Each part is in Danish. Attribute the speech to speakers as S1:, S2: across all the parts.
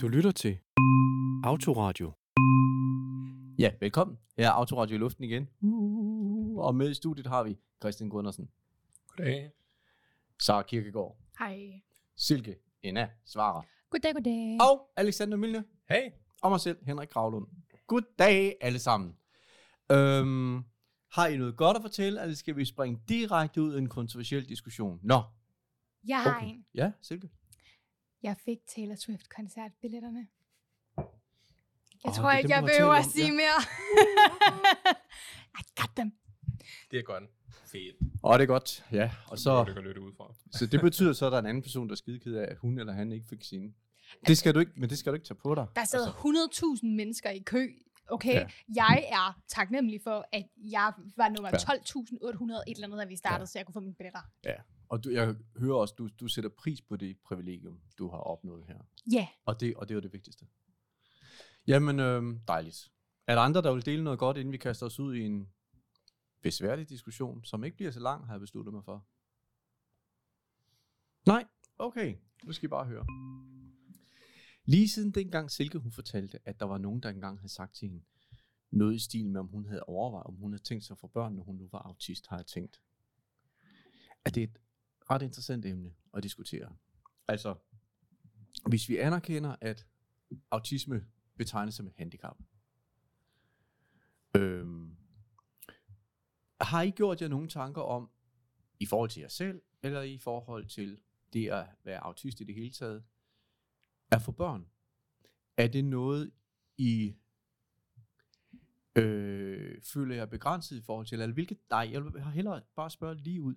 S1: Du lytter til Autoradio.
S2: Ja, velkommen. Her er Autoradio i luften igen. Uh, og med i studiet har vi Christian Gundersen,
S3: Goddag.
S2: Sara Kirkegaard,
S4: Hej.
S2: Silke, Enna, Svarer
S4: Goddag, goddag.
S2: og Alexander Milne
S3: Hey.
S2: og mig selv, Henrik Gravlund. Goddag alle sammen. Øhm, har I noget godt at fortælle, eller skal vi springe direkte ud i en kontroversiel diskussion? Nå,
S4: Jeg har
S2: okay.
S4: en.
S2: Ja, Silke.
S4: Jeg fik Taylor Swift koncertbilletterne. Jeg oh, tror ikke, jeg behøver at sige
S2: ja.
S4: mere. I got them.
S3: Det er godt. Fedt.
S2: Og det er godt, ja. Og så,
S3: Det kan lytte ud fra.
S2: så det betyder så, at der er en anden person, der er skideked af, at hun eller han ikke fik sine. Det skal du ikke, men det skal du ikke tage på dig.
S4: Der sidder 100.000 mennesker i kø. Okay,
S2: Ja.
S4: ja. jeg er taknemmelig for, at jeg var nummer
S2: Fair.
S4: 12.800 et eller andet, da vi startede, ja. så jeg kunne få mine billetter.
S2: Og du, jeg hører også, du, du sætter pris på det privilegium, du har opnået her.
S4: Ja,
S2: Og det, og det er jo det vigtigste. Jamen, øhm, dejligt. Er der andre, der vil dele noget godt, inden vi kaster os ud i en besværlig diskussion, som ikke bliver så lang, har jeg besluttet mig for? Nej? Okay, nu skal I bare høre. Lige siden dengang Silke hun fortalte, at der var nogen, der engang havde sagt til hende, noget i stil med, om hun havde overvejet, om hun havde tænkt sig for børn, når hun nu var autist, har jeg tænkt. At det er et ret interessant emne at diskutere. Altså, hvis vi anerkender, at autisme betegnes som et handicap, øhm, har I gjort jer nogle tanker om, i forhold til jer selv, eller i forhold til det at være autist i det hele taget, at få børn? Er det noget, I øh, føler jer begrænset i forhold til, eller hvilket, nej, jeg vil hellere bare spørge lige ud,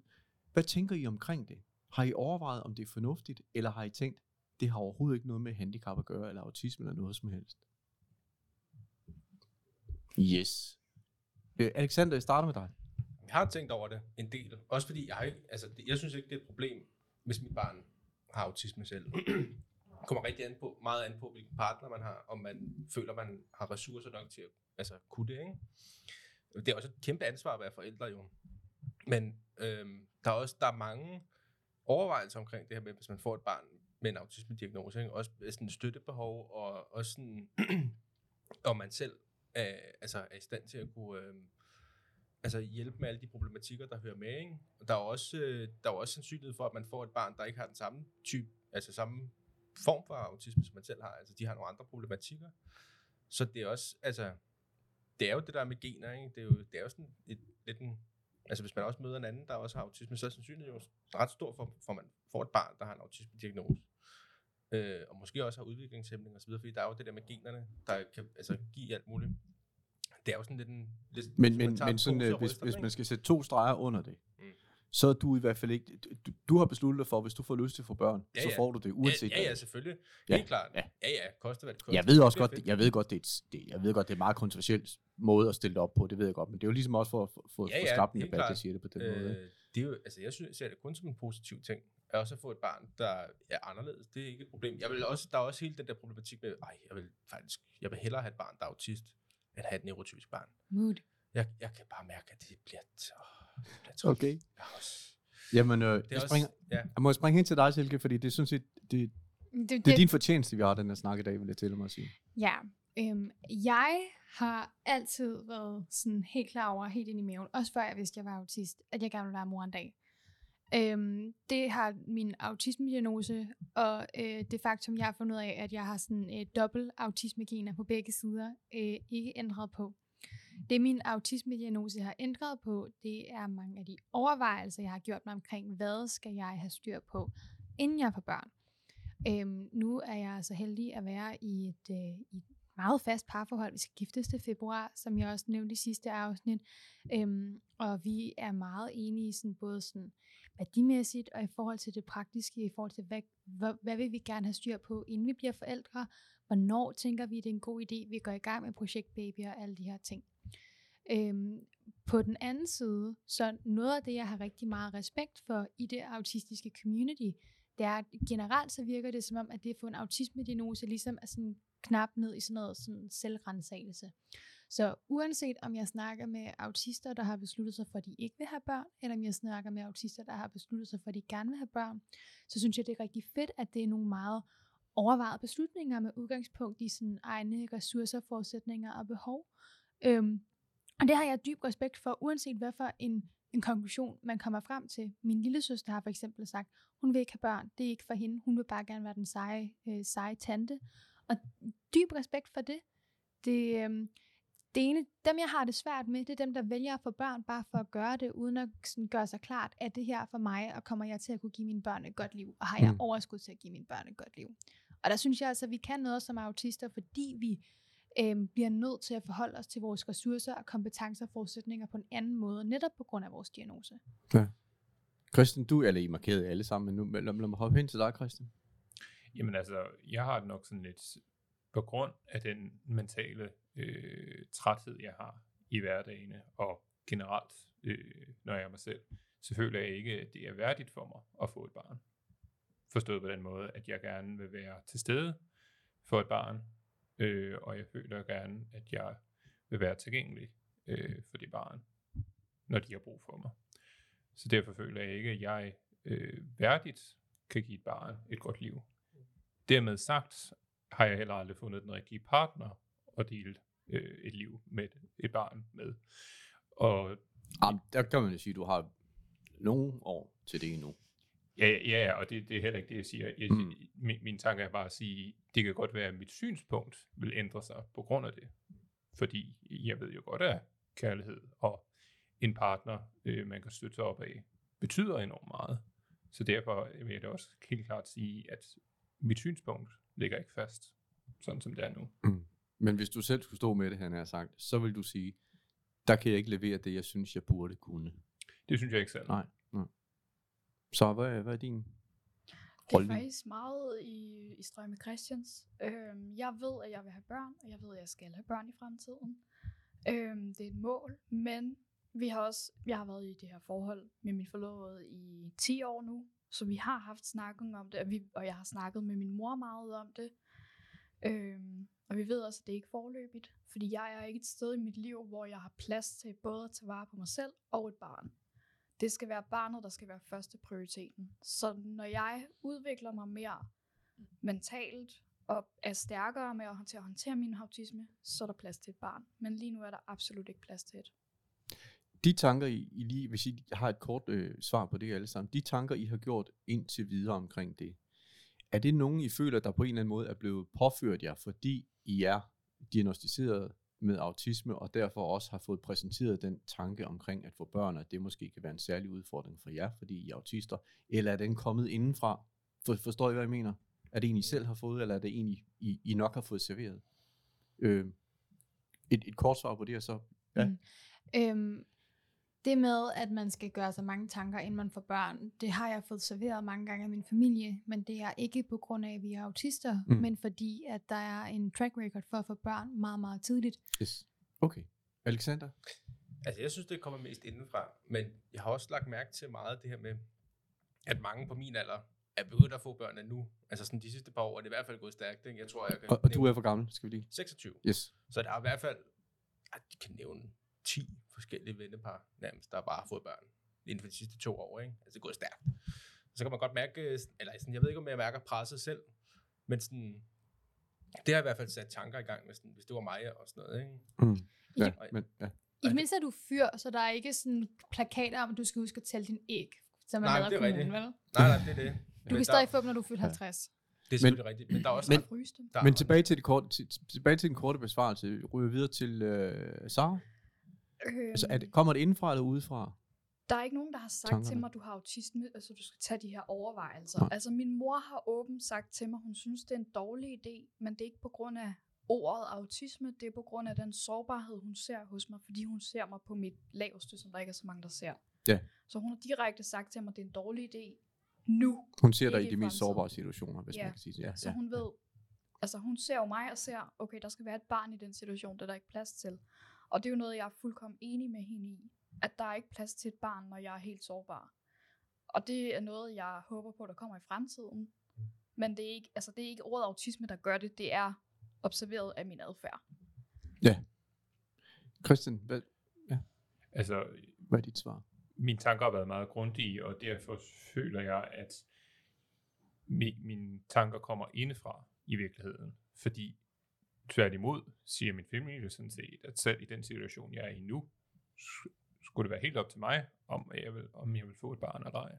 S2: hvad tænker I omkring det? Har I overvejet, om det er fornuftigt, eller har I tænkt, det har overhovedet ikke noget med handicap at gøre, eller autisme, eller noget som helst? Yes. Øh, Alexander, jeg starter med dig.
S3: Jeg har tænkt over det en del. Også fordi, jeg, har ikke, altså, det- jeg synes ikke, det er et problem, hvis mit barn har autisme selv. Kommer rigtig an på, meget an på, hvilken partner man har, om man føler, man har ressourcer nok til at altså, kunne det. Ikke? Det er også et kæmpe ansvar at være forældre jo. Men øhm, der er også der er mange overvejelser omkring det her med, hvis man får et barn med en autisme-diagnose, ikke? også øh, sådan et støttebehov, og også sådan, om man selv er, altså er i stand til at kunne øh, altså hjælpe med alle de problematikker, der hører med. Ikke? Og der er også, øh, der er også sandsynlighed for, at man får et barn, der ikke har den samme type, altså samme form for autisme, som man selv har. Altså de har nogle andre problematikker. Så det er også, altså, det er jo det der med gener, ikke? Det er jo, det er jo sådan et, lidt en, altså hvis man også møder en anden, der også har autisme, så er sandsynligheden jo ret stor for, for, man får et barn, der har en autisme-diagnose. Øh, og måske også har udviklingshæmning osv., fordi der er jo det der med generne, der kan altså, give alt muligt. Det er jo sådan lidt en... Lidt,
S2: Men, men, men sådan, øh,
S3: og
S2: hvis, hvis man
S3: ikke?
S2: skal sætte to streger under det,
S3: Mm.
S2: Så er du i hvert fald ikke... Du, du har besluttet dig for, hvis du får lyst til at få børn,
S3: Ja,
S2: så
S3: ja.
S2: får du det, uanset
S3: ja, ja, ja, selvfølgelig.
S2: Ja,
S3: Helt klart.
S2: ja.
S3: Ja, ja, koster hvad det koster.
S2: Jeg ved også
S3: er
S2: godt,
S3: fedt.
S2: jeg ved godt, det er, et, det, jeg ved godt, det er en meget kontroversiel måde at stille det op på, det ved jeg godt, men det er jo ligesom også for at få for,
S3: Ja, ja,
S2: skabt en debat, jeg
S3: klart.
S2: siger det på den måde.
S3: Øh, det er jo, altså jeg synes, jeg ser det kun som en positiv ting. At også at få et barn, der er anderledes, det er ikke et problem. Jeg vil også, der er også hele den der problematik med, ej, jeg vil faktisk, jeg vil hellere have et barn, der er autist, end have et neurotypisk barn.
S4: mood.
S3: Jeg, jeg kan bare mærke, at det bliver, åh.
S2: Okay.
S3: Jeg er også,
S2: Jamen, øh,
S3: det
S2: jeg,
S3: også,
S2: springer,
S3: ja,
S2: jeg må springe hen til dig, Silke, fordi det er sådan set, det,
S4: Det,
S2: det er din fortjeneste, vi har den her snak i dag, vil jeg til mig at sige.
S4: Ja, øhm, jeg har altid været sådan helt klar over, helt ind i maven, også før jeg vidste, at jeg var autist, at jeg gerne ville være mor en dag. Øhm, det har min autismediagnose og øh, det faktum, jeg har fundet ud af, at jeg har sådan øh, dobbelt autismegener på begge sider, øh, ikke ændret på. Det min autisme-diagnose har ændret på, det er mange af de overvejelser, jeg har gjort mig omkring, hvad skal jeg have styr på, inden jeg får børn. Øhm, nu er jeg så heldig at være i et, øh, i et meget fast parforhold. Vi skal giftes til februar, som jeg også nævnte i sidste afsnit. Øhm, og vi er meget enige sådan, både sådan værdimæssigt og i forhold til det praktiske, i forhold til, hvad, hvad, hvad vil vi gerne have styr på, inden vi bliver forældre? Hvornår tænker vi, det er en god idé, vi går i gang med projekt baby og alle de her ting. Øhm, på den anden side, så noget af det, jeg har rigtig meget respekt for i det autistiske community, det er, at generelt så virker det som om, at det at få en autisme-diagnose ligesom er sådan knap ned i sådan noget sådan selvrensagelse. Så uanset om jeg snakker med autister, der har besluttet sig for, at de ikke vil have børn, eller om jeg snakker med autister, der har besluttet sig for, at de gerne vil have børn, så synes jeg, det er rigtig fedt, at det er nogle meget overvejede beslutninger med udgangspunkt i sådan egne ressourcer, forudsætninger og behov. Øhm, og det har jeg dyb respekt for, uanset hvad for en, en konklusion, man kommer frem til. Min lille søster har for eksempel sagt, hun vil ikke have børn, det er ikke for hende, hun vil bare gerne være den seje, øh, seje tante. Og dyb respekt for det. Det, øhm, det ene, dem jeg har det svært med, det er dem, der vælger at få børn, bare for at gøre det, uden at sådan gøre sig klart, at det her for mig, og kommer jeg til at kunne give mine børn et godt liv, og har jeg
S2: Mm.
S4: overskud til at give mine børn et godt liv. Og der synes jeg altså, at vi kan noget som autister, fordi vi øhm, bliver nødt til at forholde os til vores ressourcer og kompetencer og forudsætninger på en anden måde, netop på grund af vores diagnose.
S2: Christian, du, eller I er markeret alle sammen, men nu lad, lad mig hoppe hen til dig, Christian.
S5: Jamen altså, jeg har det nok sådan lidt på grund af den mentale øh, træthed, jeg har i hverdagene, og generelt, øh, når jeg er mig selv, så føler jeg ikke, at det er værdigt for mig at få et barn. Forstået på den måde, at jeg gerne vil være til stede for et barn, øh, og jeg føler gerne, at jeg vil være tilgængelig øh, for det barn, når de har brug for mig. Så derfor føler jeg ikke, at jeg øh, værdigt kan give et barn et godt liv. Dermed sagt har jeg heller aldrig fundet den rigtige partner at dele øh, et liv med et, barn med. Og
S2: Ah, der kan man jo sige, at du har nogle år til det endnu
S5: ja, ja, ja og det, det er heller ikke det, jeg siger. Jeg,
S2: Mm.
S5: mm. min, min tanke er bare at sige, det kan godt være, at mit synspunkt vil ændre sig på grund af det. Fordi jeg ved jo godt, at kærlighed og en partner, øh, man kan støtte sig op af, betyder enormt meget. Så derfor vil jeg da også helt klart sige, at mit synspunkt ligger ikke fast, sådan som det er nu.
S2: Men hvis du selv skulle stå med det, han har sagt, så vil du sige, der kan jeg ikke levere det, jeg synes, jeg burde kunne.
S5: Det synes jeg ikke selv.
S2: Nej. Så hvad, hvad er din
S6: Det er faktisk meget i, i strøm med Christians. Øhm, jeg ved, at jeg vil have børn, og jeg ved, at jeg skal have børn i fremtiden. Øhm, det er et mål, men vi har også, jeg har været i det her forhold med min forlovede i 10 år nu, så vi har haft snakken om det, og, vi, og jeg har snakket med min mor meget om det. Øhm, og vi ved også, at det er ikke forløbigt, fordi jeg er ikke et sted i mit liv, hvor jeg har plads til både at tage vare på mig selv og et barn. Det skal være barnet, der skal være første prioriteten. Så når jeg udvikler mig mere mentalt og er stærkere med at håndtere, at håndtere min autisme, så er der plads til et barn. Men lige nu er der absolut ikke plads til et.
S2: De tanker, I, I lige, hvis I har et kort øh, svar på det alle sammen, de tanker, I har gjort indtil videre omkring det, er det nogen, I føler, der på en eller anden måde er blevet påført jer, fordi I er diagnostiseret med autisme, og derfor også har fået præsenteret den tanke omkring at få børn, at det måske kan være en særlig udfordring for jer, fordi I er autister, eller er den kommet indenfra? For, forstår I, hvad jeg mener? Er det en, I selv har fået, eller er det en, I, I, nok har fået serveret? Øh, et, et kort svar på det, og så... Ja.
S4: Mm. Øhm, det med, at man skal gøre sig mange tanker, inden man får børn, det har jeg fået serveret mange gange af min familie, men det er ikke på grund af, at vi er autister,
S2: Mm.
S4: men fordi, at der er en track record for at få børn meget, meget tidligt.
S2: Yes. Okay. Alexander?
S3: Altså, jeg synes, det kommer mest indenfra, men jeg har også lagt mærke til meget af det her med, at mange på min alder er begyndt at få børn nu. Altså sådan de sidste par år er det i hvert fald gået stærkt. Ikke? Jeg tror, jeg kan
S2: Og, og du er for gammel, skal vi lige?
S3: 26.
S2: Yes.
S3: Så der er i hvert fald, at de kan nævne 10 forskellige vennepar nærmest, der bare har fået børn inden for de sidste to år. Ikke? Altså det er gået stærkt. Så kan man godt mærke, eller sådan, jeg ved ikke, om jeg mærker presset selv, men sådan, det har i hvert fald sat tanker i gang, hvis, hvis det var mig og sådan noget. Ikke?
S2: Mm. Ja,
S3: Ja.
S2: men, ja.
S4: I det mindste er du fyr, så der er ikke sådan plakater om, at du skal huske at tælle din æg, som er
S3: Nej, det er
S4: kommunen,
S3: rigtigt.
S4: vel?
S3: Nej, nej, det er det.
S4: Du kan stadig få dem, når du fylder 50.
S3: Det er selvfølgelig rigtigt, men der er også
S2: men-
S3: der er
S2: Men tilbage til, det korte, til, tilbage til den korte besvarelse. Ryger videre til øh, Sara.
S6: Øhm,
S2: Altså, er det, kommer det indenfra eller udefra?
S6: Der er ikke nogen, der har sagt
S2: Tankerne.
S6: til mig, at du har autisme, altså du skal tage de her overvejelser.
S2: Nej.
S6: Altså min mor har åbent sagt til mig, hun synes, det er en dårlig idé, men det er ikke på grund af ordet autisme, det er på grund af den sårbarhed, hun ser hos mig, fordi hun ser mig på mit laveste, som der ikke er så mange, der ser.
S2: Ja.
S6: Så hun har direkte sagt til mig, at det er en dårlig idé nu.
S2: Hun ser dig i de mest sårbare situationer, hvis
S6: Ja.
S2: man kan sige det. Ja,
S6: Så
S2: ja.
S6: hun ved, altså hun ser jo mig og ser, okay, der skal være et barn i den situation, det er der ikke plads til. Og det er jo noget, jeg er fuldkommen enig med hende i, at der er ikke plads til et barn, når jeg er helt sårbar. Og det er noget, jeg håber på, der kommer i fremtiden. Men det er ikke, altså det er ikke ordet autisme, der gør det, det er observeret af min adfærd.
S2: Christian, hvad,
S5: Altså,
S2: hvad er dit svar?
S5: mine tanker har været meget grundige, og derfor føler jeg, at mi, mine tanker kommer indefra. i virkeligheden. Fordi tværtimod siger min familie sådan set, at selv i den situation, jeg er i nu, skulle det være helt op til mig, om jeg vil, om jeg vil få et barn eller ej.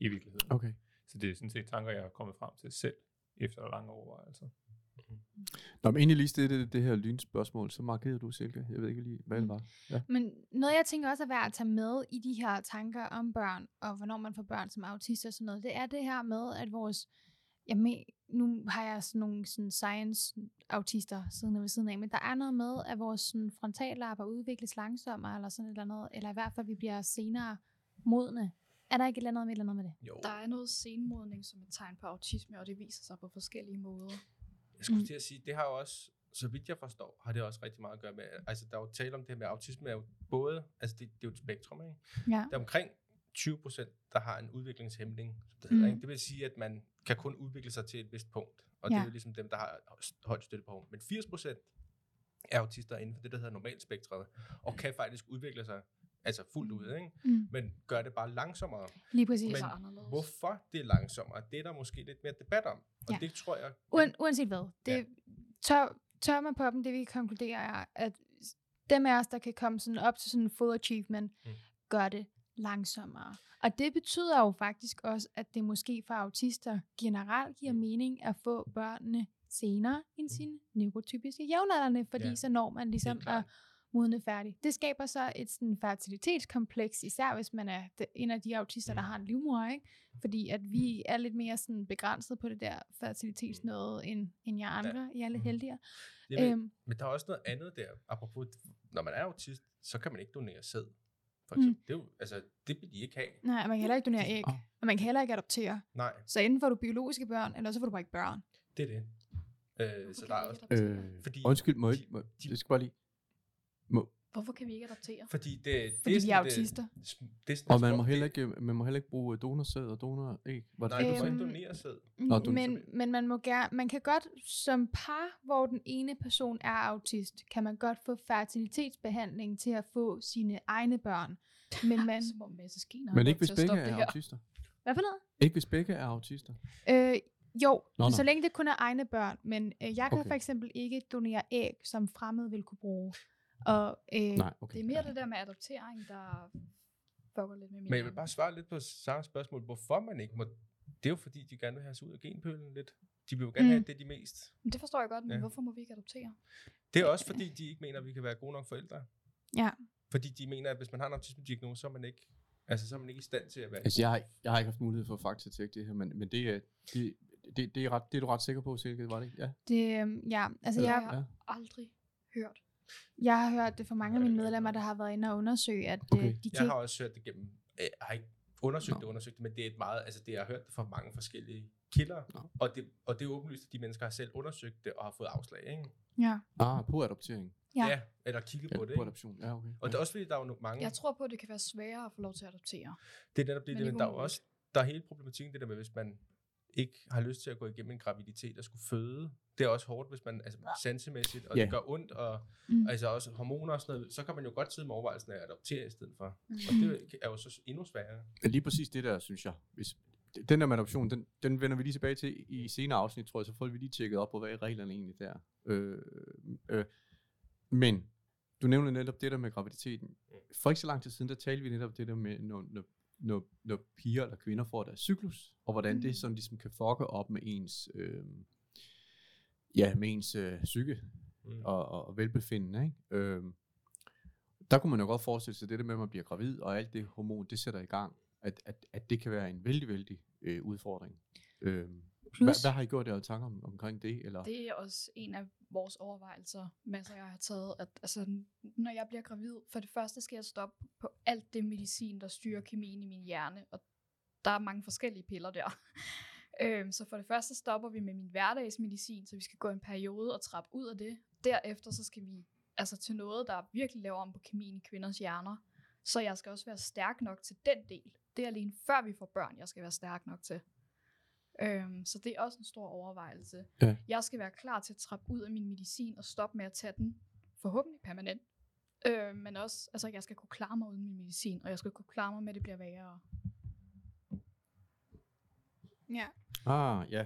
S5: I virkeligheden.
S1: Okay.
S5: Så det er sådan set tanker, jeg er kommet frem til selv, efter lange overvejelser.
S2: Nå, men egentlig lige det, det her lynspørgsmål, så markerede du, Silke. Jeg ved ikke lige, hvad det var. Ja.
S4: Men noget, jeg tænker også er værd at tage med i de her tanker om børn, og hvornår man får børn som autist og sådan noget, det er det her med, at vores... Jeg men, nu har jeg sådan nogle sådan science-autister siden ved siden af, men der er noget med, at vores sådan, frontallapper udvikles langsommere, eller sådan et eller andet, eller i hvert fald, vi bliver senere modne. Er der ikke et eller andet med, eller andet med det?
S3: Jo,
S6: Der er noget senmodning som et tegn på autisme, og det viser sig på forskellige måder.
S3: jeg skulle
S4: Mm.
S3: til at sige, det har jo også, så vidt jeg forstår, har det også rigtig meget at gøre med, altså der er jo tale om det her med autisme, er jo både, altså det, det er jo et spektrum, ikke?
S4: Ja.
S3: Der er omkring 20 procent, der har en udviklingshæmning, som det hedder,
S4: Mm.
S3: ikke? Det vil sige, at man kan kun udvikle sig til et vist punkt, og det
S4: Ja.
S3: er jo ligesom dem, der har højt støttepunkt. Men 80 procent er autister inden for det, der hedder normalspektret, og kan faktisk udvikle sig altså fuldt ud, ikke?
S4: Mm.
S3: men gør det bare langsommere.
S4: Lige præcis.
S3: Men
S6: anderledes.
S3: hvorfor det er langsommere, det er der måske lidt mere debat om. Og
S4: Ja.
S3: det tror jeg...
S4: Uen, uanset hvad. Det,
S3: Ja.
S4: tør, tør man på dem, det vi kan konkludere er, at dem af os, der kan komme sådan op til sådan en full achievement,
S3: mm.
S4: gør det langsommere. Og det betyder jo faktisk også, at det måske for autister generelt giver mening at få børnene senere end sine neurotypiske jævnaldrende, fordi
S3: Ja.
S4: ja. så når man ligesom at modne færdig. Det skaber så et sådan fertilitetskompleks, især hvis man er en af de autister, der
S3: Mm.
S4: har en livmor, ikke? Fordi at vi er lidt mere sådan begrænset på det der fertilitetsnøde, end, end jer andre. I er lidt
S3: Mm.
S4: heldigere.
S3: Jeg ved,
S4: Øhm,
S3: Men der er også noget andet der. Apropos, når man er autist, så kan man ikke donere sæd. For
S4: Mm.
S3: eksempel. Det, er jo, altså, det vil de ikke have.
S4: nej, og man kan heller ikke donere æg.
S2: Åh.
S4: Og man kan heller ikke adoptere.
S3: Nej,
S4: Så enten får du biologiske børn, eller så får du bare ikke børn.
S3: det er det. Øh,
S6: Hvorfor
S3: så der er også...
S2: Øh,
S3: Fordi-
S2: undskyld, må jeg, må,
S3: de-
S2: jeg skal bare lige... Må,
S6: Hvorfor kan vi ikke adoptere?
S3: Fordi det, det
S4: Fordi
S3: er
S4: vi er autister.
S3: Det, det er
S2: og man må, heller
S3: det-
S2: ikke, man må heller ikke bruge donorsæd og donoræg. Var det
S3: Nej,
S2: det,
S3: du må ikke?
S4: Øhm,
S3: donere sæd.
S2: Nå, du-
S4: men, men man, må gerne, man kan godt som par, hvor den ene person er autist, kan man godt få fertilitetsbehandling til at få sine egne børn. Men man...
S6: Som om masse skiner
S2: Men ikke hvis begge
S6: det
S2: er autister.
S4: Hvad for noget?
S2: Ikke hvis begge er autister.
S4: Øh, jo,
S2: Nå,
S4: nå,
S2: nå.
S4: så længe det kun er egne børn. Men øh, jeg kan
S2: Okay.
S4: for eksempel ikke donere æg, som fremmede vil kunne bruge. Og, øh,
S2: Nej, okay.
S6: Det er mere det der med adoptering, der fucker lidt med min
S3: Men jeg vil bare svare lidt på samme spørgsmål. Hvorfor man ikke må... Det er jo fordi, de gerne vil have os ud af genpølen lidt. De vil jo gerne
S4: Mm.
S3: have, det de mest.
S6: Men det forstår jeg godt, men
S3: Ja.
S6: hvorfor må vi ikke adoptere?
S3: Det er også fordi, de ikke mener, at vi kan være gode nok forældre.
S4: Ja.
S3: Fordi de mener, at hvis man har en autisme-diagnose, så er man ikke, altså, så er man ikke i stand til at være
S2: Altså, jeg har, jeg har ikke haft mulighed for at faktatjekke det her, men, men det, er, det, det, det, er ret, det er du ret sikker på, Silke, var det ikke? Ja.
S4: det, øh, ja, altså
S6: Det
S4: jeg,
S6: har
S2: Ja.
S6: aldrig hørt.
S4: Jeg har hørt det fra mange af mine medlemmer, der har været inde og undersøge, at
S2: Okay.
S4: øh, de
S3: Jeg
S4: kan
S3: har også hørt det gennem, jeg har ikke undersøgt
S2: Nå.
S3: det, undersøgt det, men det er et meget, altså det, jeg har hørt det fra mange forskellige kilder,
S2: Nå.
S3: og det, og det er åbenlyst, at de mennesker har selv undersøgt det og har fået afslag, ikke?
S4: Ja.
S2: Ah, på adoptering.
S4: Ja.
S3: eller kigget
S2: Ja,
S3: på det,
S2: på adoption. Ja, okay.
S3: Og det er også fordi, der er jo no- mange,
S6: Jeg tror på, at det kan være sværere at få lov til at adoptere.
S3: det er netop det,
S6: men
S3: det men der er også, der er hele problematikken, det der med, hvis man ikke har lyst til at gå igennem en graviditet og skulle føde. Det er også hårdt, hvis man, altså sansemæssigt, og
S2: Ja.
S3: det gør ondt, og
S4: Mm.
S3: altså også hormoner og sådan noget, så kan man jo godt sidde med overvejelsen af at adoptere i stedet for.
S6: Mm.
S3: Og det er jo så endnu sværere.
S2: Men lige præcis det der, synes jeg. Hvis, den der med adoption, den, den vender vi lige tilbage til i senere afsnit, tror jeg, så får vi lige tjekket op på, hvad er reglerne egentlig der. Øh, øh, men du nævner netop det der med graviditeten. For ikke så lang tid siden, der talte vi netop det der med, når, når, når, når piger eller kvinder får deres cyklus, og hvordan
S4: Mm.
S2: det sådan ligesom kan fucke op med ens, øh, ja, med ens øh, psyke
S3: Mm.
S2: og, og, og velbefindende. Ikke? Øhm, der kunne man jo godt forestille sig, det der med, at man bliver gravid, og alt det hormon, det sætter i gang, at, at, at det kan være en vældig, vældig øh, udfordring. Øhm,
S4: Plus-
S2: hvad, hvad har I gjort jer tanker om, omkring det? Eller?
S6: Det er også en af vores overvejelser, masser jeg har taget, at altså, når jeg bliver gravid, for det første skal jeg stoppe på alt det medicin, der styrer kemien i min hjerne, og der er mange forskellige piller der. øhm, så for det første stopper vi med min hverdagsmedicin, så vi skal gå en periode og trappe ud af det. Derefter så skal vi altså til noget, der virkelig laver om på kemien i kvinders hjerner. Så jeg skal også være stærk nok til den del. Det er alene før vi får børn, jeg skal være stærk nok til. Øhm, så det er også en stor overvejelse.
S2: Ja.
S6: Jeg skal være klar til at trappe ud af min medicin og stoppe med at tage den, forhåbentlig permanent. Øh, men også, altså jeg skal kunne klare mig uden min medicin, og jeg skal kunne klare mig med, at det bliver værre.
S4: ja.
S2: Ah, ja.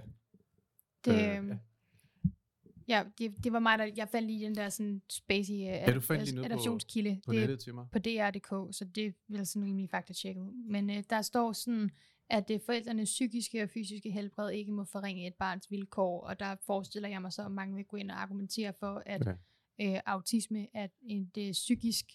S4: Det,
S2: Øh,
S4: øh,
S2: ja.
S4: Ja, det, det var mig, der jeg faldt lige den der sådan spacey uh,
S2: Ja, du fandt lige noget på-
S4: adoptionskilde.
S2: På
S4: det,
S2: nettet til mig.
S4: på DR.dk, så det vil sådan rimelig faktatjekket. Men øh, der står sådan, at det forældrenes psykiske og fysiske helbred ikke må forringe et barns vilkår, og der forestiller jeg mig så, at mange vil gå ind og argumentere for, at
S2: Ja.
S4: øh, autisme er et øh, psykisk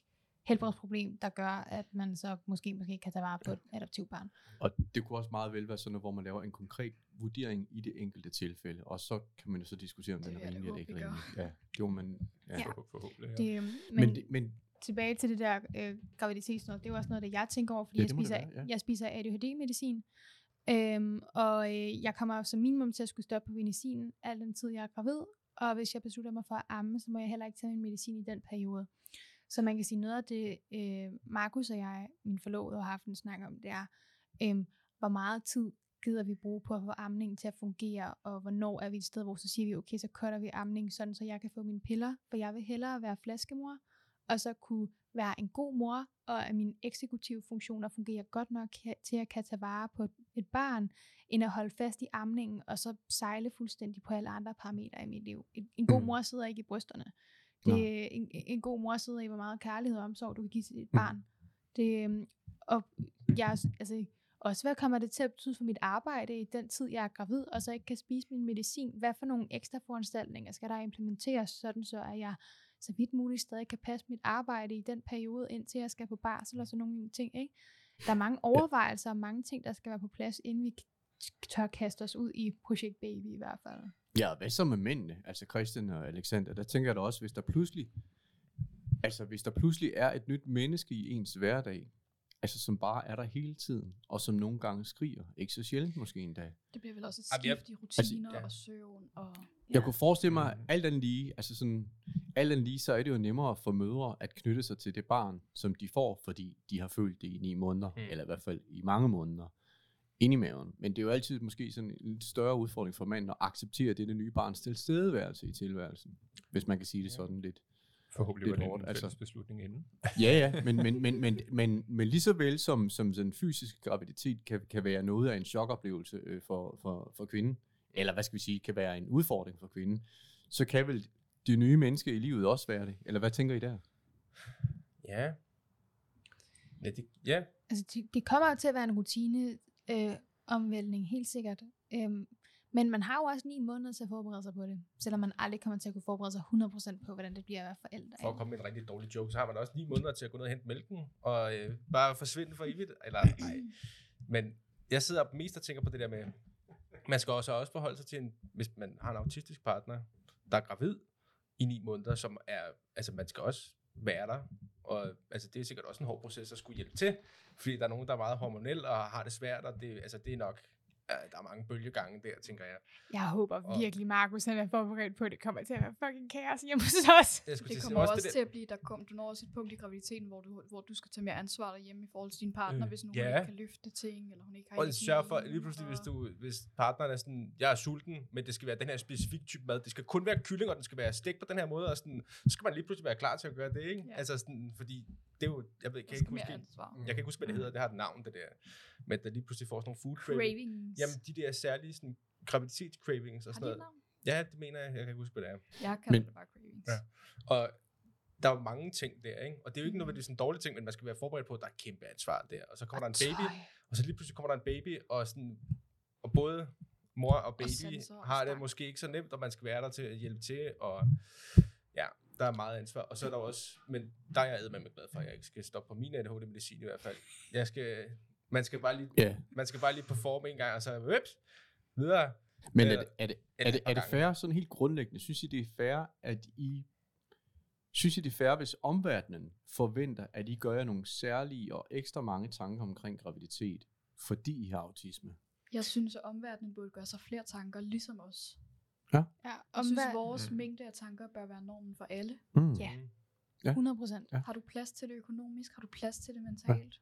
S4: helbredsproblem, der gør, at man så måske, måske kan tage vare på et adoptivbarn.
S2: Og det kunne også meget vel være sådan noget, hvor man laver en konkret vurdering i det enkelte tilfælde, og så kan man jo så diskutere, om
S6: Det
S2: den er rimelig eller ikke rimelig. Ja, det var man... Ja.
S4: Ja.
S2: ja.
S5: For- Forhåbentlig, ja.
S4: Det, øh, men,
S2: Men, men, det, men
S4: tilbage til det der øh, graviditetsnød, det er jo også noget, det jeg tænker over, fordi
S2: Ja,
S4: jeg, spiser,
S2: være, ja.
S4: jeg spiser ADHD-medicin, øhm, og øh, jeg kommer som minimum til at skulle stoppe på medicin al den tid, jeg er gravid, og hvis jeg beslutter mig for at amme, så må jeg heller ikke tage min medicin i den periode. Så man kan sige, noget af det, øh, Markus og jeg, min forlovede, har haft en snak om, det er, øh, hvor meget tid gider vi bruge på at få amningen til at fungere, og hvornår er vi et sted, hvor så siger vi, okay, så cutter vi amningen, sådan så jeg kan få mine piller, for jeg vil hellere være flaskemor, og så kunne være en god mor, og at mine eksekutive funktioner fungerer godt nok til at kan tage vare på et barn, end at holde fast i amningen, og så sejle fuldstændig på alle andre parametre i mit liv. En, en god
S2: Mm.
S4: mor sidder ikke i brysterne. Det, en, en god mor sidder i, hvor meget kærlighed og omsorg, du kan give til dit
S2: Mm.
S4: barn. Det, øhm, og jeg, altså, også hvad kommer det til at betyde for mit arbejde i den tid, jeg er gravid, og så ikke kan spise min medicin? Hvad for nogle ekstra foranstaltninger skal der implementeres, sådan så at jeg så vidt muligt stadig kan passe mit arbejde i den periode, indtil jeg skal på barsel og sådan nogle ting. Ikke? Der er mange overvejelser og mange ting, der skal være på plads, inden vi tør kaste os ud i projekt baby i hvert fald.
S2: Ja, hvad så med mændene? Altså Christian og Alexander, der tænker jeg da også, hvis der pludselig, altså hvis der pludselig er et nyt menneske i ens hverdag, altså som bare er der hele tiden, og som nogle gange skriger, ikke så sjældent måske endda.
S6: Det bliver vel også et skift i rutiner
S3: ja.
S6: og søvn. Og,
S2: Jeg kunne forestille mig, alt andet lige, altså sådan, alt andet lige, så er det jo nemmere for mødre at knytte sig til det barn, som de får, fordi de har følt det i ni måneder,
S3: Mm.
S2: eller i hvert fald i mange måneder, inde i maven. Men det er jo altid måske sådan en lidt større udfordring for manden at acceptere det, nye barns tilstedeværelse i tilværelsen, hvis man kan sige det
S3: Ja.
S2: sådan lidt.
S5: Forhåbentlig var det
S2: hårdt,
S5: en
S2: altså.
S5: beslutning inden.
S2: Ja, ja, men, men, men, men, men, men lige så vel som, som den fysiske graviditet kan, kan være noget af en chokoplevelse øh, for, for, for kvinden, eller hvad skal vi sige, kan være en udfordring for kvinden, så kan vel det nye menneske i livet også være det? Eller hvad tænker I der?
S3: Ja. Ja, det, ja.
S4: Altså, det, det kommer til at være en rutine øh, omvæltning, helt sikkert. Øhm, men man har jo også ni måneder til at forberede sig på det, selvom man aldrig kommer til at kunne forberede sig 100% på, hvordan det bliver at være forældre.
S3: For at komme med en rigtig dårlig joke, så har man også ni måneder til at gå ned og hente mælken, og øh, bare forsvinde for evigt. Eller nej. Men jeg sidder mest og tænker på det der med, man skal også også forholde sig til, en, hvis man har en autistisk partner, der er gravid i ni måneder, som er, altså man skal også være der, og altså det er sikkert også en hård proces at skulle hjælpe til, fordi der er nogen, der er meget hormonel og har det svært, og det, altså det er nok, ja, der er mange bølgegange der, tænker jeg.
S4: Jeg håber
S3: Og-
S4: virkelig, Markus han er forberedt på, at det kommer til at være fucking kaos hjemme hos os.
S6: Det
S3: til-
S6: kommer også,
S3: det der-
S6: til at blive, der kom, du når også et punkt i graviditeten, hvor du, hvor du skal tage mere ansvar derhjemme i forhold til din partner,
S3: Øh,
S6: øh, hvis nu
S3: ja.
S6: hun ikke kan løfte ting, eller hun ikke har
S3: Og
S6: energi,
S3: sørg for, lige pludselig, hvis,
S6: og-
S3: du, hvis partneren er sådan, jeg er sulten, men det skal være den her specifik type mad. Det skal kun være kylling, og den skal være stegt på den her måde, og sådan, så skal man lige pludselig være klar til at gøre det, ikke?
S6: Ja.
S3: Altså sådan, fordi det er jo, jeg ved, kan jeg
S6: skal
S3: ikke
S6: mere
S3: huske,
S6: ansvar.
S3: jeg kan ikke huske, hvad det hedder, det har et navn, det der. Men der lige pludselig får sådan nogle food cravings.
S6: Cravings.
S3: Jamen, de der særlige sådan, graviditetscravings og
S6: har
S3: sådan noget.
S6: navn?
S3: Ja, det mener jeg, jeg kan ikke huske, hvad det er.
S6: Jeg kalder
S2: Men-
S6: det bare cravings.
S3: Ja. Og der er jo mange ting der, ikke? Og det er jo ikke nødvendigvis en dårlig ting, men man skal være forberedt på, at der er et kæmpe ansvar der. Og så kommer der en baby, og så lige pludselig kommer der en baby, og, sådan, og både mor og baby
S6: og
S3: har det måske ikke så nemt, og man skal være der til at hjælpe til, og der er meget ansvar. Og så er der også, men der er jeg med glad for, at jeg ikke skal stoppe på min ADHD-medicin i hvert fald. Jeg skal, man skal bare lige,
S2: Ja.
S3: man skal bare lige performe en gang, og så vips, videre.
S2: Men er
S3: Eller-
S2: det, er det, er det, er det fair, sådan helt grundlæggende, synes I det er fair, at I, synes I det er fair, hvis omverdenen forventer, at I gør jer nogle særlige og ekstra mange tanker omkring graviditet, fordi I har autisme?
S6: Jeg synes, at omverdenen burde gøre sig flere tanker, ligesom os.
S4: Ja,
S6: Jeg
S4: om
S6: synes,
S4: hvad?
S6: vores
S3: Mm.
S6: mængde af tanker bør være normen for alle.
S2: Mm.
S4: Ja.
S2: Ja.
S4: 100 procent.
S2: Ja.
S6: Har du plads til det økonomisk? Har du plads til det mentalt?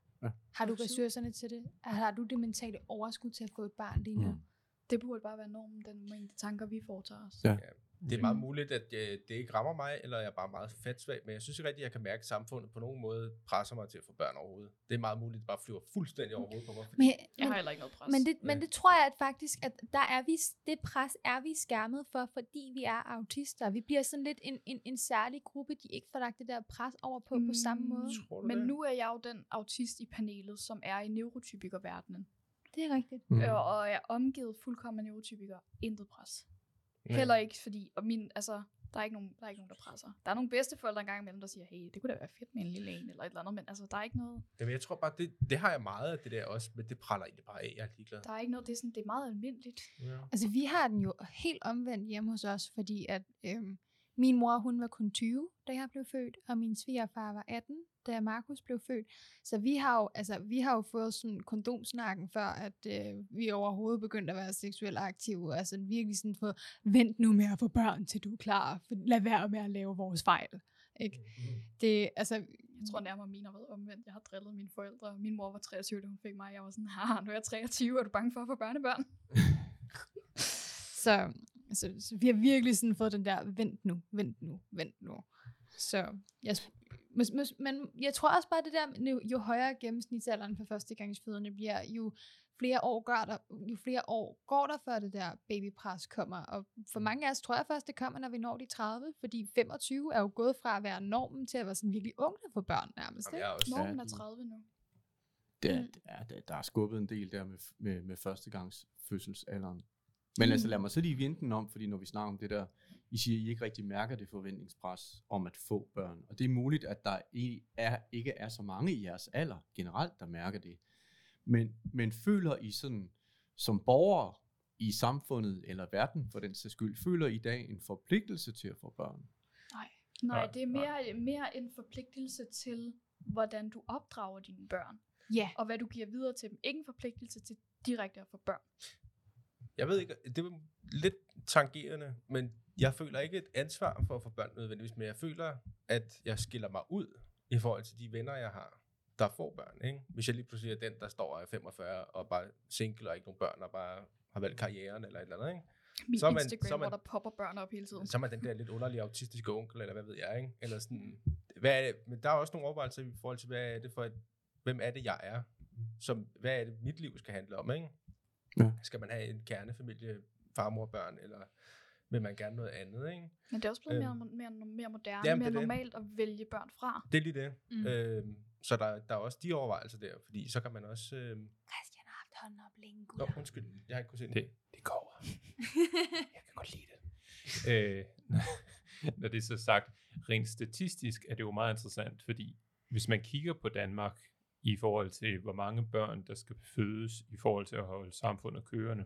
S4: Har du ressourcerne til det? Har du det mentale overskud til at få et barn lige nu?
S2: Mm.
S6: Det burde bare være normen, den mængde tanker, vi foretager os.
S2: Ja.
S3: Det er meget muligt, at øh, det ikke rammer mig, eller jeg er bare meget fatsvag, men jeg synes ikke rigtigt, at jeg kan mærke, at samfundet på nogen måde presser mig til at få børn overhovedet. Det er meget muligt, at det bare flyver fuldstændig over hovedet på mig. Fordi
S4: Men,
S6: Jeg
S4: men,
S6: har heller ikke noget pres.
S4: men, det, men det tror jeg at faktisk, at der er vi, det pres er vi skærmet for, fordi vi er autister. Vi bliver sådan lidt en, en, en særlig gruppe, de ikke får lagt det der pres over på på samme
S6: Mm,
S4: måde.
S3: Tror du
S6: Men
S3: det?
S6: nu er jeg jo den autist i panelet, som er i neurotypikerverdenen.
S4: Det er rigtigt.
S2: Mm.
S6: Mm. Og er omgivet fuldkommen af neurotypikere. Intet pres.
S3: Nej.
S6: Heller ikke, fordi og min, altså, der, er ikke nogen, der er ikke nogen, der presser. Der er nogle bedsteforældre engang imellem, der siger, hey, det kunne da være fedt med en lille en, eller et eller andet, men altså, der er ikke noget,
S3: Jamen, jeg tror bare, det, det har jeg meget af det der også, men det praller egentlig bare af. Jeg er ligeglad.
S6: der er ikke noget, det er, sådan, det er meget almindeligt.
S3: Ja.
S4: Altså, vi har den jo helt omvendt hjemme hos os, fordi at øhm, min mor, hun var kun 20, da jeg blev født, og min svigerfar var 18, da Markus blev født. Så vi har jo, altså, vi har jo fået sådan kondomsnakken, før at øh, vi overhovedet begyndte at være seksuelt aktive. Altså virkelig sådan for, vent nu med at få børn, til du er klar. For lad være med at lave vores fejl. Ikke? Det, altså,
S6: Jeg tror nærmere, min har været omvendt. Jeg har drillet mine forældre. Min mor var 23, da hun fik mig. Jeg var sådan, haha, nu er jeg 23, er du bange for at få børnebørn?
S4: Så, så, så vi har virkelig sådan fået den der, vent nu, vent nu, vent nu. Så jeg, men, jeg tror også bare det der, med, jo, højere gennemsnitsalderen for førstegangsfødende bliver, jo flere år går der, jo flere år går der, før det der babypres kommer. Og for mange af os tror jeg først, det kommer, når vi når de 30, fordi 25 er jo gået fra at være normen til at være sådan virkelig ung at få børn nærmest. Ikke?
S3: jeg er også,
S6: Normen er
S2: du-
S6: 30 nu.
S2: Det er,
S4: Mm.
S2: det er, det, der er skubbet en del der med, med, med førstegangs fødselsalderen. Men altså lad mig så lige vente den om, fordi når vi snakker om det der, I siger, I ikke rigtig mærker det forventningspres om at få børn. Og det er muligt, at der i- er, ikke er så mange i jeres alder generelt, der mærker det. Men, men føler I sådan, som borgere i samfundet eller verden for den sags skyld, føler I i dag en forpligtelse til at få børn?
S6: Nej,
S5: Nej,
S6: det er mere, mere en forpligtelse til, hvordan du opdrager dine børn,
S4: Ja,
S6: og hvad du giver videre til dem. Ikke en forpligtelse til direkte at få børn.
S3: Jeg ved ikke, det er lidt tangerende, men jeg føler ikke et ansvar for at få børn nødvendigvis, men jeg føler, at jeg skiller mig ud i forhold til de venner, jeg har, der får børn. Ikke? Hvis jeg lige pludselig er den, der står og er 45 og bare single og ikke nogen børn, og bare har valgt karrieren eller et eller andet, ikke?
S6: Min
S3: Så er man-
S6: Instagram,
S3: så er man-
S6: hvor der popper børn op hele tiden.
S3: så er man den der lidt underlige autistiske onkel, eller hvad ved jeg, ikke? Eller sådan, hvad er det? Men der er også nogle overvejelser i forhold til, hvad er det for et, hvem er det, jeg er? Som, hvad er det, mit liv skal handle om, ikke?
S2: Ja.
S3: Skal man have en kernefamilie, farmor, børn, eller vil man gerne noget andet, ikke?
S6: Men det er også blevet mere,
S3: Øhm.
S6: mere, mere moderne,
S3: Jamen,
S6: mere
S3: det er det.
S6: normalt at vælge børn fra.
S3: Det er lige det.
S4: Mm.
S3: Øhm, så der, der er også de overvejelser der, fordi så kan man også... Øhm,
S4: Christian har haft hånden op længe,
S3: Nå, undskyld, jeg har ikke kunnet se den.
S5: Det, det går. Jeg kan godt lide det. Øh, når det er så sagt, rent statistisk er det jo meget interessant, fordi hvis man kigger på Danmark i forhold til, hvor mange børn, der skal fødes i forhold til at holde samfundet kørende,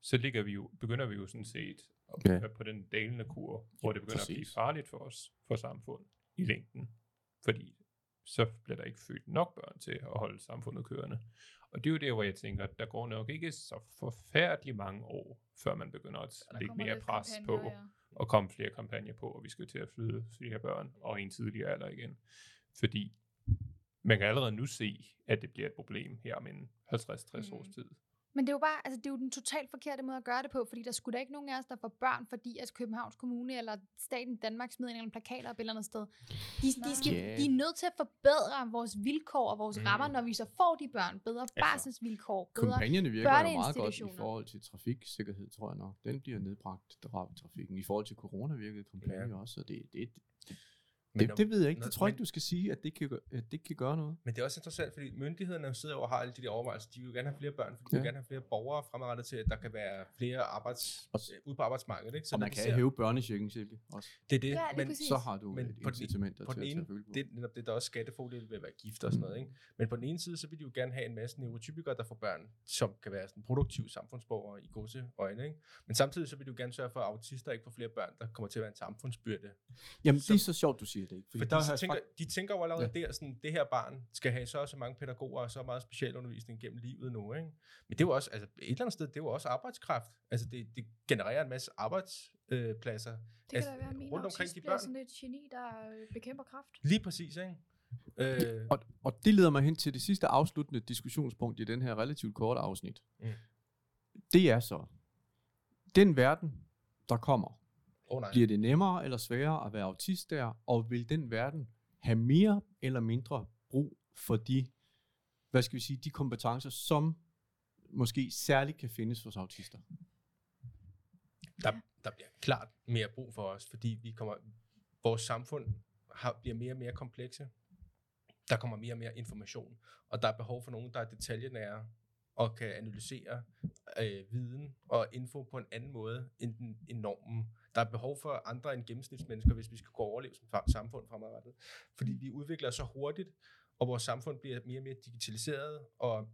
S5: så ligger vi jo, begynder vi jo sådan set at
S2: Ja.
S5: på den dalende kur, hvor det begynder at blive
S2: præcis.
S5: farligt for os, for samfundet i længden. Fordi så bliver der ikke født nok børn til at holde samfundet kørende. Og det er jo der, hvor jeg tænker, at der går nok ikke så forfærdeligt mange år, før man begynder at
S6: Der
S5: lægge mere pres på,
S6: ja.
S5: og komme flere kampagner på, og vi skal til at føde flere børn, og en tidligere alder igen. Fordi man kan allerede nu se, at det bliver et problem her om en 50-60
S6: Mm.
S5: års tid.
S4: Men det er jo bare, altså det er jo den totalt forkerte måde at gøre det på, fordi der skulle da ikke nogen af os, der får børn, fordi at Københavns Kommune eller staten Danmark smider en eller anden plakat op et eller andet sted. De, de, skal,
S2: Ja.
S4: de er nødt til at forbedre vores vilkår og vores
S3: Mm.
S4: rammer, når vi så får de børn. Bedre barselsvilkår, bedre
S2: Kampagnerne virker jo meget godt i forhold til trafiksikkerhed, tror jeg nok. Den bliver nedbragt, trafikken. I forhold til corona virkede kampagnen
S3: Ja.
S2: ja. også, og det, det,
S3: Men
S2: det, det ved jeg ikke.
S3: når-
S2: Det tror jeg ikke, du skal sige, at det kan, at det kan gøre noget.
S3: Men det er også interessant, fordi myndighederne sidder og har alle de der overvejelser. De vil gerne have flere børn, fordi de
S2: Ja.
S3: vil gerne have flere borgere fremadrettet til, at der kan være flere arbejds,
S2: Og-
S3: øh, ude på arbejdsmarkedet. Ikke?
S2: Så og man
S3: de
S2: kan
S3: ser-
S2: hæve børnechecken, Silke, også.
S3: Det er det,
S4: Ja,
S3: men,
S4: præcis.
S2: Så har du
S3: Men
S2: et
S3: på den-
S2: incitamenter
S3: på
S2: til
S3: den
S2: at
S3: ene,
S2: tage følge på.
S3: det er netop det, der er også skattefordele ved at være gift og sådan noget. Ikke? Men på den ene side, så vil de jo gerne have en masse neurotypikere, der får børn, som kan være sådan produktive samfundsborgere i godse øjne. Ikke? Men samtidig så vil de jo gerne sørge for, at autister ikke får flere børn, der kommer til at være en samfundsbyrde.
S2: Jamen, det
S3: som-
S2: er så sjovt, du siger det, ikke?
S3: Fordi
S2: der
S3: de,
S2: har
S3: tænker, de tænker jo allerede ja. der, sådan, det her barn skal have så og så mange pædagoger og så meget specialundervisning gennem livet nu. Ikke? Men det er jo også, altså et eller andet sted, det er jo også arbejdskraft. Altså det, det genererer en masse arbejdspladser. Øh.
S6: Det kan
S3: Altså,
S6: da være, min
S3: rundt omkring de
S6: bliver
S3: børn.
S6: sådan et geni, der øh, bekæmper kraft.
S3: Lige præcis, ikke? Øh,
S2: Og, og det leder mig hen til det sidste afsluttende diskussionspunkt i den her relativt korte afsnit.
S3: Mm.
S2: Det er så, den verden, der kommer,
S3: oh, nej.
S2: Bliver det nemmere eller sværere at være autist der, og vil den verden have mere eller mindre brug for de, hvad skal vi sige, de kompetencer, som måske særligt kan findes hos autister?
S3: der, der bliver klart mere brug for os, fordi vi kommer, vores samfund har, bliver mere og mere komplekse. Der kommer mere og mere information, og der er behov for nogen, der er detaljenære og kan analysere øh, viden og info på en anden måde end, den, end normen. Der er behov for andre end gennemsnitsmennesker, hvis vi skal kunne overleve som samfund fremadrettet. Fordi vi udvikler os så hurtigt, og vores samfund bliver mere og mere digitaliseret, og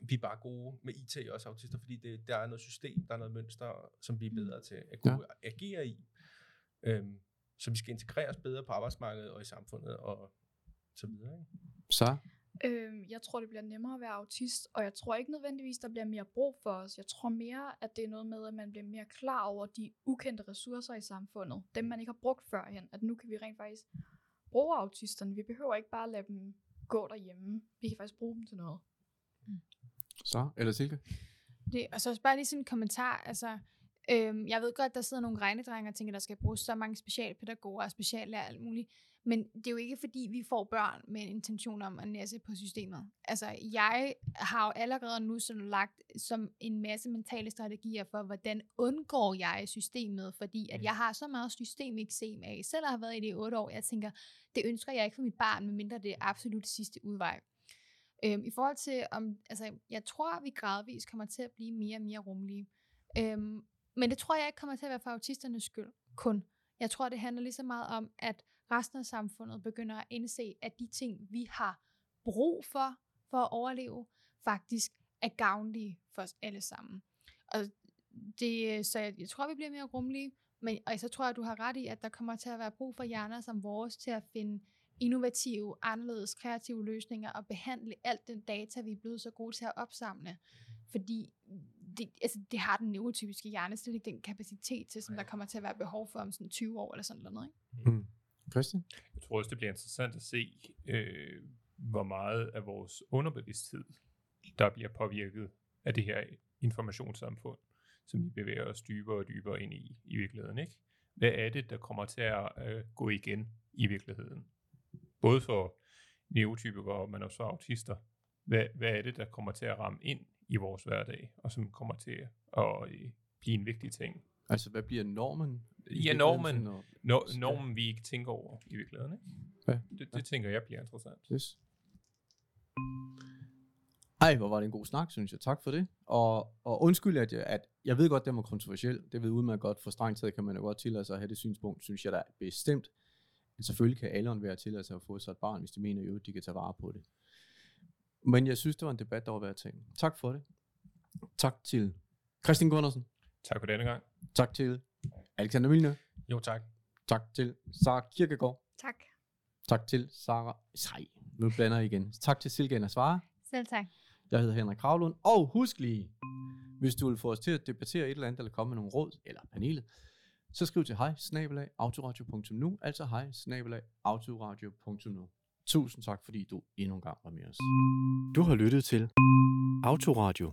S3: vi er bare gode med IT også autister, fordi det, der er noget system, der er noget mønster, som vi er bedre til at kunne ja. agere i. Øhm, så vi skal integreres bedre på arbejdsmarkedet og i samfundet og så videre. Ikke?
S2: Så,
S6: Øhm, jeg tror, det bliver nemmere at være autist, og jeg tror ikke nødvendigvis, der bliver mere brug for os. Jeg tror mere, at det er noget med, at man bliver mere klar over de ukendte ressourcer i samfundet. Dem, man ikke har brugt førhen. At nu kan vi rent faktisk bruge autisterne. Vi behøver ikke bare lade dem gå derhjemme. Vi kan faktisk bruge dem til noget.
S2: så, eller Silke?
S4: Det, og så også bare lige sådan en kommentar, altså, øhm, jeg ved godt, der sidder nogle regnedrenge og tænker, der skal bruges så mange specialpædagoger og speciallærer og alt muligt, men det er jo ikke fordi, vi får børn med en intention om at næse på systemet. Altså, jeg har jo allerede nu sådan lagt som en masse mentale strategier for, hvordan undgår jeg systemet, fordi at jeg har så meget systemeksem af, selv har været i det i otte år, jeg tænker, det ønsker jeg ikke for mit barn, medmindre det er absolut sidste udvej. Øhm, I forhold til, om, altså, jeg tror, vi gradvist kommer til at blive mere og mere rummelige. Øhm, men det tror jeg ikke kommer til at være for autisternes skyld kun. Jeg tror, det handler lige så meget om, at resten af samfundet begynder at indse, at de ting, vi har brug for, for at overleve, faktisk er gavnlige for os alle sammen. Og det, så jeg, jeg tror, vi bliver mere rummelige, men og så tror jeg, du har ret i, at der kommer til at være brug for hjerner som vores til at finde innovative, anderledes, kreative løsninger og behandle alt den data, vi er blevet så gode til at opsamle. Fordi det, altså, det har den neurotypiske hjerne slet ikke den kapacitet til, som der kommer til at være behov for om sådan 20 år eller sådan noget. Ikke?
S2: Mm. Christian?
S5: Jeg tror også, det bliver interessant at se, øh, hvor meget af vores underbevidsthed, der bliver påvirket af det her informationssamfund, som vi bevæger os dybere og dybere ind i, i virkeligheden. Ikke? Hvad er det, der kommer til at øh, gå igen i virkeligheden? Både for neotypikere, men også for autister. Hvad, hvad er det, der kommer til at ramme ind i vores hverdag, og som kommer til at øh, blive en vigtig ting?
S2: Altså, hvad bliver normen?
S5: Ja, normen. Når,
S2: Ja.
S5: normen, vi ikke tænker over i virkeligheden. Ikke?
S2: Ja.
S5: Det, det tænker jeg bliver interessant.
S2: Yes. Ej, hvor var det en god snak, synes jeg. Tak for det. Og, og undskyld, at jeg, at jeg ved godt, det var kontroversielt. Det ved udmærket godt. For strengt taget kan man jo godt tillade sig at have det synspunkt, synes jeg da bestemt. Men selvfølgelig kan alle være tillade sig at få sig et barn, hvis de mener jo, at de kan tage vare på det. Men jeg synes, det var en debat, der var værd at tage. Tak for det. Tak til Christian Gundersen.
S5: Tak for denne gang.
S2: Tak til Alexander Milner.
S3: Jo, tak.
S2: Tak til Sara Kirkegaard.
S6: Tak.
S2: Tak til Sara... Sej, nu blander jeg igen. Tak til Silke Nasvara.
S4: Selv tak.
S2: Jeg hedder Henrik Kravlund, og husk lige, hvis du vil få os til at debattere et eller andet, eller komme med nogle råd, eller panelet, så skriv til hej, snabelag, autoradio.nu, altså hej, snabelag, autoradio.nu. Tusind tak, fordi du endnu en gang var med os.
S1: Du har lyttet til Autoradio